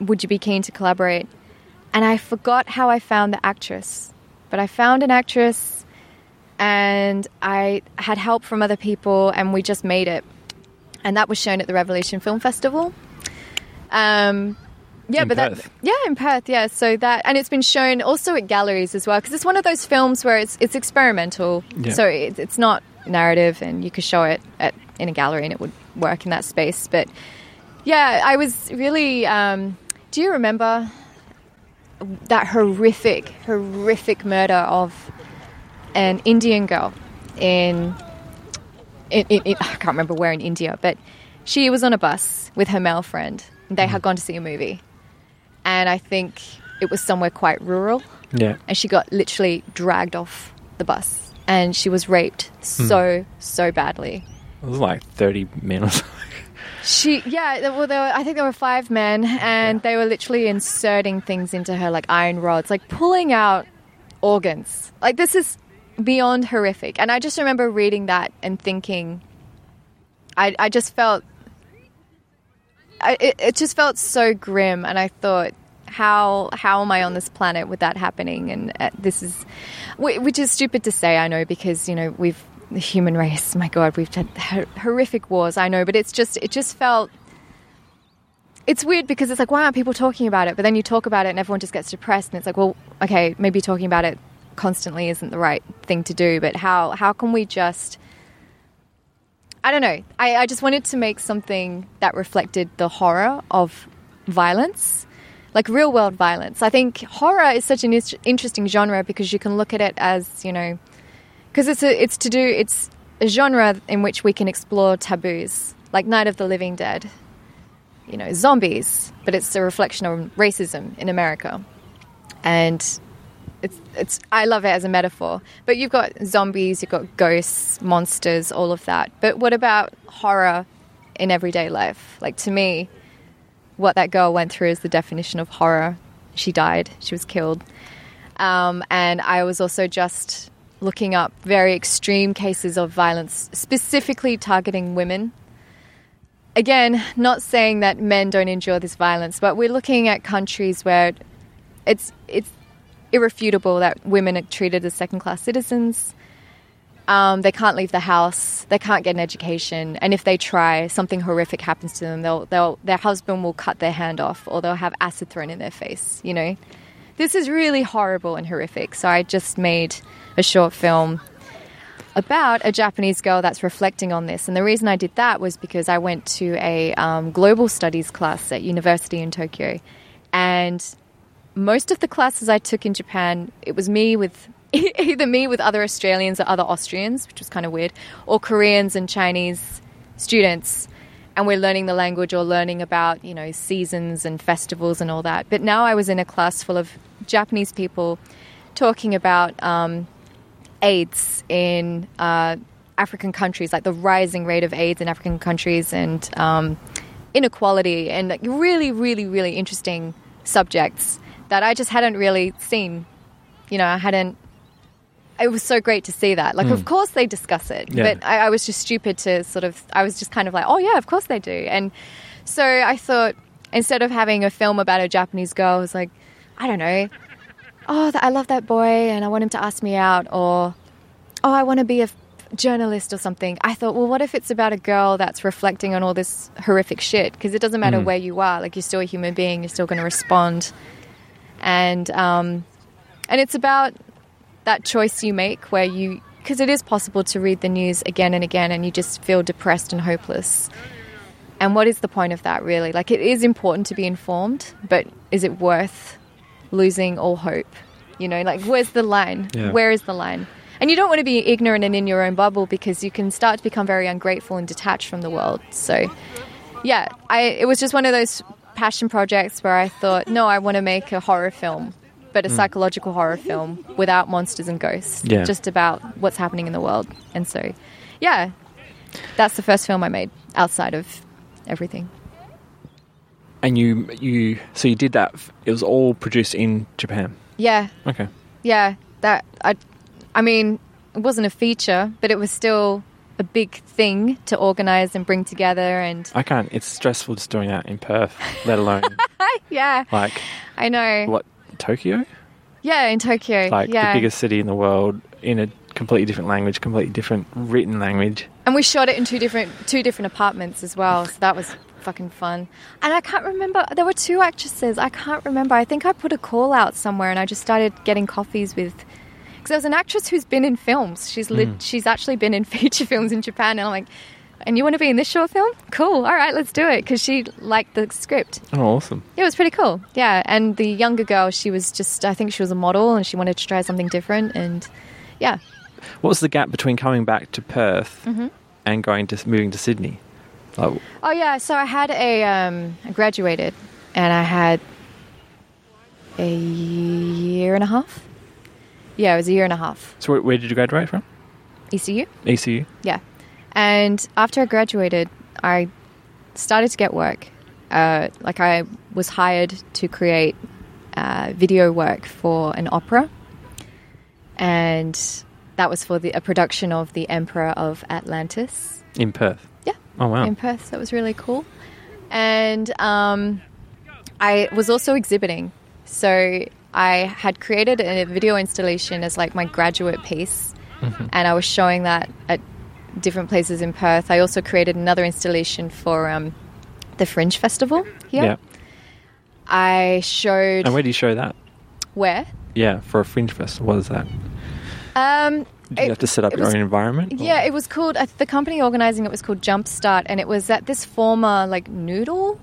would you be keen to collaborate? And I forgot how I found the actress. But I found an actress, and I had help from other people, and we just made it. And that was shown at the Revelation Film Festival. Um, yeah, In but Perth? that yeah, in Perth, yeah. So that and it's been shown also at galleries as well because it's one of those films where it's it's experimental. Yeah. So it, it's not narrative, and you could show it at in a gallery and it would work in that space. But yeah, I was really. Um, do you remember that horrific, horrific murder of an Indian girl in, in, in, in I can't remember where in India, but she was on a bus with her male friend. They had gone to see a movie, and I think it was somewhere quite rural, Yeah. and she got literally dragged off the bus, and she was raped hmm. so so badly. It was like 30 men or something. She, yeah, well, there were, I think there were five men, and they were literally inserting things into her like iron rods, like pulling out organs. Like this is beyond horrific. And I just remember reading that and thinking, I, I just felt, I, it, it just felt so grim, and I thought. How how am I on this planet with that happening? And uh, this is, which is stupid to say, I know, because you know we've the human race. My God, we've had horrific wars. I know, but it's just it just felt. It's weird because it's like why aren't people talking about it? But then you talk about it and everyone just gets depressed, and it's like, well, okay, maybe talking about it constantly isn't the right thing to do. But how how can we just I don't know. I, I just wanted to make something that reflected the horror of violence, like real world violence. I think horror is such an interesting genre because you can look at it as, you know, because it's a, it's to do it's a genre in which we can explore taboos, like Night of the Living Dead, you know, zombies, but it's a reflection on racism in America, and it's it's I love it as a metaphor. But you've got zombies, you've got ghosts, monsters, all of that. But what about horror in everyday life? Like to me, what that girl went through is the definition of horror. She died. She was killed. Um, and I was also just looking up very extreme cases of violence, specifically targeting women. Again, not saying that men don't endure this violence, but we're looking at countries where it's it's irrefutable that women are treated as second class citizens. Um, they can't leave the house. They can't get an education, and if they try, something horrific happens to them. They'll, they'll, their husband will cut their hand off, or they'll have acid thrown in their face. You know, this is really horrible and horrific. So I just made a short film about a Japanese girl that's reflecting on this. And the reason I did that was because I went to a um, global studies class at university in Tokyo, and most of the classes I took in Japan, it was me with either me with other Australians or other Austrians, which was kind of weird, or Koreans and Chinese students. And we're learning the language or learning about, you know, seasons and festivals and all that. But now I was in a class full of Japanese people talking about um, AIDS in uh, African countries, like the rising rate of AIDS in African countries and um, inequality, and like really, really, really interesting subjects that I just hadn't really seen. You know, I hadn't. It was so great to see that. Like, of hmm. course they discuss it, Yeah. but I, I was just stupid to sort of. I was just kind of like, oh yeah, of course they do. And so I thought instead of having a film about a Japanese girl, I was like, I don't know, oh, I love that boy and I want him to ask me out, or oh, I want to be a journalist or something. I thought, well, what if it's about a girl that's reflecting on all this horrific shit? Because it doesn't matter hmm. where you are, like you're still a human being, you're still going to respond, and um, and it's about that choice you make where you because it is possible to read the news again and again and you just feel depressed and hopeless. And what is the point of that, really? Like, it is important to be informed, but is it worth losing all hope? You know, like, where's the line? Yeah. Where is the line? And you don't want to be ignorant and in your own bubble because you can start to become very ungrateful and detached from the world. So, yeah, I, it was just one of those passion projects where I thought, no, I want to make a horror film, but a hmm. psychological horror film without monsters and ghosts, Yeah. just about what's happening in the world. And so, yeah, that's the first film I made outside of everything. And you, you, so you did that. It was all produced in Japan. Yeah, Okay. yeah, that I, I mean, it wasn't a feature, but it was still a big thing to organize and bring together. And I can't. It's stressful just doing that in Perth, let alone yeah, like I know. what Tokyo, Yeah, in Tokyo. like yeah. the biggest city in the world, in a completely different language, completely different written language. And we shot it in two different two different apartments as well, so that was fucking fun. And I can't remember there were two actresses. I can't remember. I think I put a call out somewhere and I just started getting coffees with because there's an actress who's been in films. She's lit, she's actually been in feature films in Japan and I'm like and you want to be in this short film? Cool. All right, let's do it because she liked the script. Oh, awesome! It was pretty cool. Yeah, and the younger girl, she was just I think she was a model and she wanted to try something different and yeah. What was the gap between coming back to Perth Mm-hmm. and going to moving to Sydney? Like, Oh yeah, so I had a um, I graduated, and I had a year and a half. Yeah, it was a year and a half. so, where, where did you graduate from? ECU. ECU. Yeah, and after I graduated, I started to get work. Uh, like I was hired to create uh, video work for an opera, and that was for the, a production of The Emperor of Atlantis. in Perth. Yeah. Oh wow! in Perth. That was really cool. And um, I was also exhibiting. So I had created a video installation as like my graduate piece, and I was showing that at different places in Perth. I also created another installation for um, the Fringe Festival here. yeah. I showed And where do you show that? where. Yeah, for a fringe festival. What is that? Um, Did you it- have to set up your was- own environment? or- Yeah, it was called. Uh, the company organizing it was called Jumpstart, and it was at this former like noodle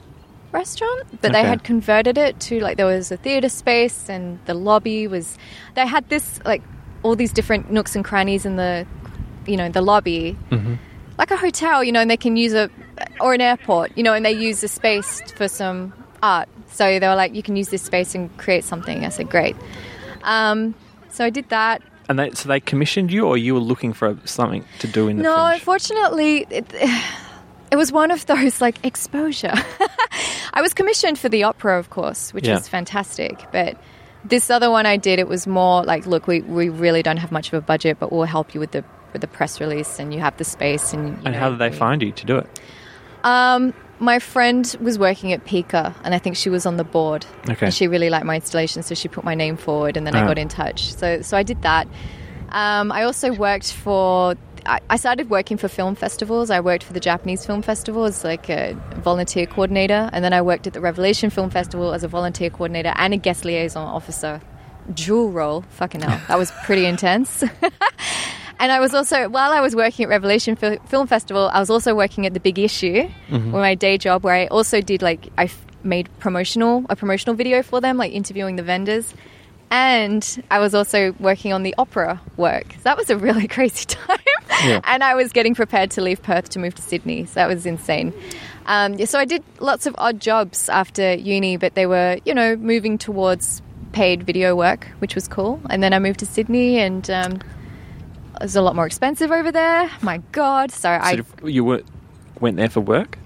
restaurant, but they had converted it to like there was a theater space, and the lobby was. They had this like all these different nooks and crannies in the, you know, the lobby, Mhm. like a hotel, you know, and they can use a or an airport, you know, and they use the space for some art. So they were like, you can use this space and create something. I said, great. Um, so I did that. And they, so they commissioned you, or you were looking for something to do in the No, fringe? unfortunately, it, it was one of those like exposure. I was commissioned for the opera, of course, which Yeah. was fantastic. But this other one I did, it was more like, look, we, we really don't have much of a budget, but we'll help you with the with the press release, and you have the space. And you And know, how did they we- find you to do it? Um, my friend was working at PICA, and I think she was on the board. Okay. And she really liked my installation, so she put my name forward, and then I Ah. got in touch. So, so I did that, Um, I also worked for. I I started working for film festivals. I worked for the Japanese Film Festival as like a volunteer coordinator, and then I worked at the Revelation Film Festival as a volunteer coordinator and a guest liaison officer. Dual role, fucking hell, that was pretty intense. and I was also, while I was working at Revelation Fil- Film Festival, I was also working at the Big Issue, mm-hmm. with my day job, where I also did like I f- made promotional a promotional video for them, like interviewing the vendors. And I was also working on the opera work. That was a really crazy time. Yeah. And I was getting prepared to leave Perth to move to Sydney. So that was insane. Um, yeah, so I did lots of odd jobs after uni, but they were, you know, moving towards paid video work, which was cool. And then I moved to Sydney and um, it was a lot more expensive over there. My God. So, So I. you were, went there for work?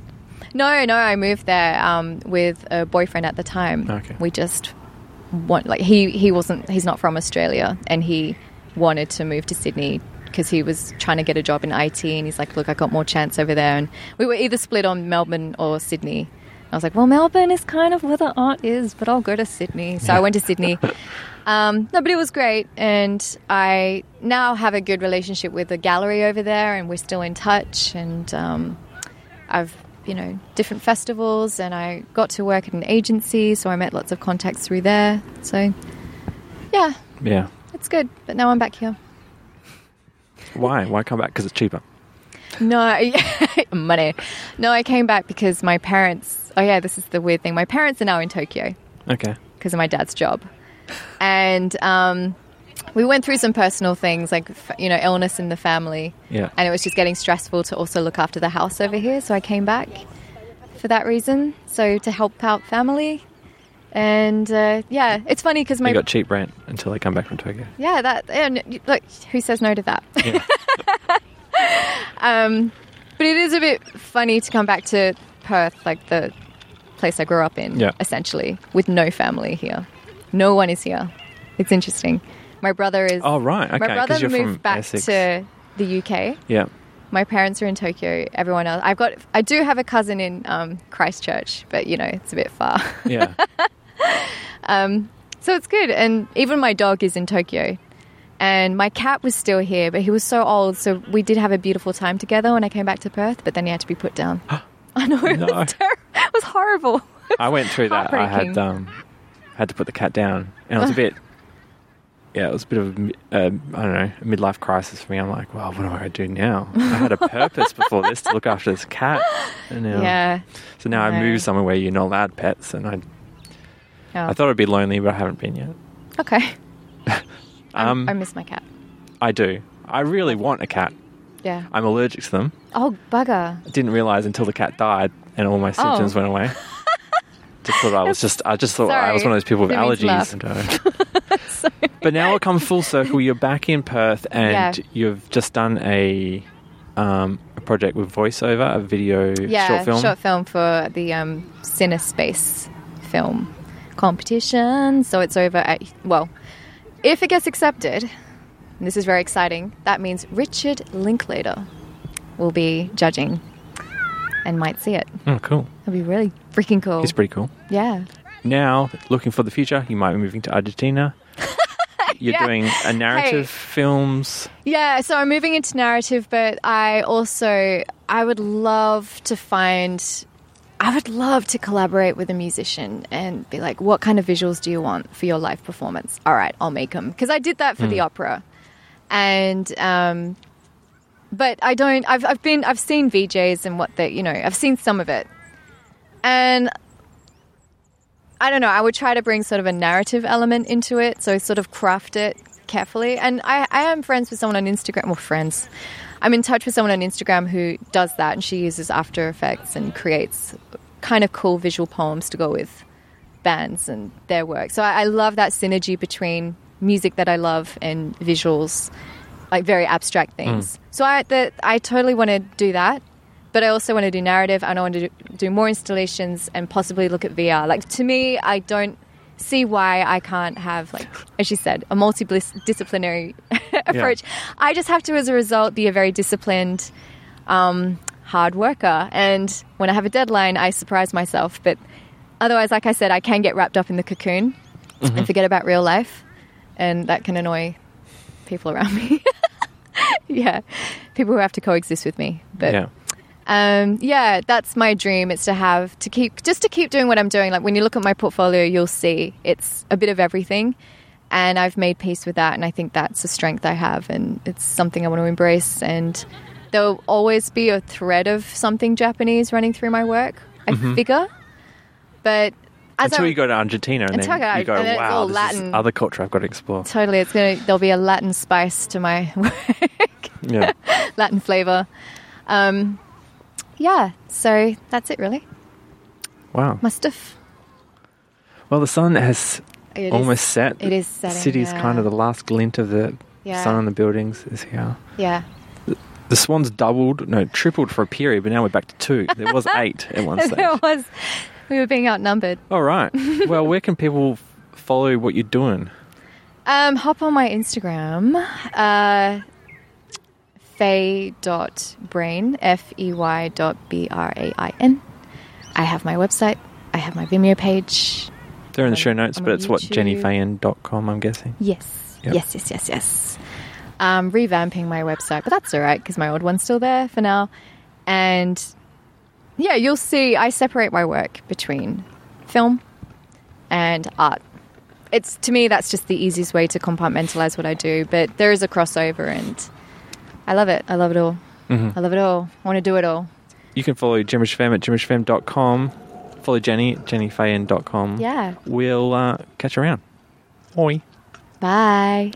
No, no, I moved there um, with a boyfriend at the time. Okay. We just want like he he wasn't he's not from Australia and he wanted to move to Sydney because he was trying to get a job in IT and he's like, look, I got more chance over there. And we were either split on Melbourne or Sydney. I was like, well, Melbourne is kind of where the art is, but I'll go to Sydney. So I went to Sydney. Um, no, but it was great, and I now have a good relationship with the gallery over there, and we're still in touch. And um, I've you know different festivals, and I got to work at an agency, so I met lots of contacts through there. So yeah, Yeah. it's good. But now I'm back here. Why? Why come back? Because it's cheaper. No, money. No, I came back because my parents. Oh yeah, this is the weird thing. My parents are now in Tokyo Okay. because of my dad's job, and um, we went through some personal things like you know illness in the family, Yeah. and it was just getting stressful to also look after the house over here. So I came back for that reason. So to help out family, and uh, yeah, it's funny because my you got cheap rent until I come back from Tokyo. yeah that and look who says no to that. Yeah. Um, but it is a bit funny to come back to Perth, like the place I grew up in, Yeah. essentially, with no family here. No one is here. It's interesting. My brother is. oh, right. Okay. my brother moved back Essex. to the UK. Yeah. My parents are in Tokyo. Everyone else, I've got. I do have a cousin in um, Christchurch, but you know it's a bit far. Yeah. So it's good. And even my dog is in Tokyo. And my cat was still here, but he was so old. So we did have a beautiful time together when I came back to Perth, but then he had to be put down. I know. It, No. was ter- it was horrible. I went through that. I had um, had to put the cat down, and it was a bit. Yeah, it was a bit of a, uh, I don't know a midlife crisis for me. I'm like, well, what am I going to do now? I had a purpose before this to look after this cat, and now, Yeah. So now I move somewhere where you're not allowed pets, and I Oh. I thought it'd be lonely, but I haven't been yet. Okay. Um, I miss my cat. I do. I really want a cat. Yeah. I'm allergic to them. Oh, bugger. I didn't realize until the cat died and all my symptoms Oh. went away. just thought I was just I just thought I was one of those people with allergies. And, but now we'll come full circle. You're back in Perth and Yeah. you've just done a um, a project with voiceover, a video short film. Yeah, short film. for the um, Cinespace film competition. So it's over at, well, if it gets accepted, and this is very exciting, that means Richard Linklater will be judging and might see it. Oh, cool. That'd be really freaking cool. It's pretty cool. yeah. Now, looking for the future, you might be moving to Argentina. You're Yeah. doing a narrative films. Yeah, so I'm moving into narrative, but I also I would love to find I would love to collaborate with a musician and be like, what kind of visuals do you want for your live performance? All right, I'll make them because I did that for the opera, and um, but I don't. I've I've been I've seen VJs and what they you know I've seen some of it, and I don't know. I would try to bring sort of a narrative element into it, so sort of craft it carefully. And I, I am friends with someone on Instagram. Well, friends. I'm in touch with someone on Instagram who does that, and she uses After Effects and creates kind of cool visual poems to go with bands and their work. So I, I love that synergy between music that I love and visuals, like very abstract hmm. things. So I, the, I totally want to do that but I also want to do narrative and I want to do more installations and possibly look at VR. Like to me, I don't see why I can't have like as you said a multidisciplinary approach. I just have to as a result be a very disciplined um, hard worker and when I have a deadline I surprise myself but otherwise like I said I can get wrapped up in the cocoon and forget about real life and that can annoy people around me. yeah, people who have to coexist with me. But yeah. Um, yeah, that's my dream. It's to have to keep just to keep doing what I'm doing. Like when you look at my portfolio, you'll see it's a bit of everything, and I've made peace with that. And I think that's a strength I have, and it's something I want to embrace. And there'll always be a thread of something Japanese running through my work. I figure, but as Until I, you go to Argentina and I then go- you go, then wow, this Latin." is other culture I've got to explore. totally, it's gonna there'll be a Latin spice to my work. Yeah. Latin flavor. Um, yeah, so that's it, really. Wow. My stuff. Well, the sun has It is- almost set. it is The city's yeah. kind of the last glint of the Yeah. sun on the buildings is here. Yeah. The swans doubled, no, tripled for a period, but now we're back to two. There was eight at one stage. there was. We were being outnumbered. All right. Well, where can people follow what you're doing? Um, hop on my Instagram, uh, fey.brain, F E Y dot B R A I N. I have my website, I have my Vimeo page. They're in the show notes, I'm but it's what YouTube. jennyfayan.com, I'm guessing. Yes. Yep. Yes, yes, yes, yes. Um, revamping my website, but that's all right because my old one's still there for now. And yeah, you'll see I separate my work between film and art. It's to me that's just the easiest way to compartmentalize what I do, but there is a crossover and I love it. I love it all. Mm-hmm. I love it all. I want to do it all. You can follow Jimmerish Fam at jimmerishfam.com. Follow Jenny at jennyfayan.com. Yeah. We'll uh, catch you around. Oi. Bye.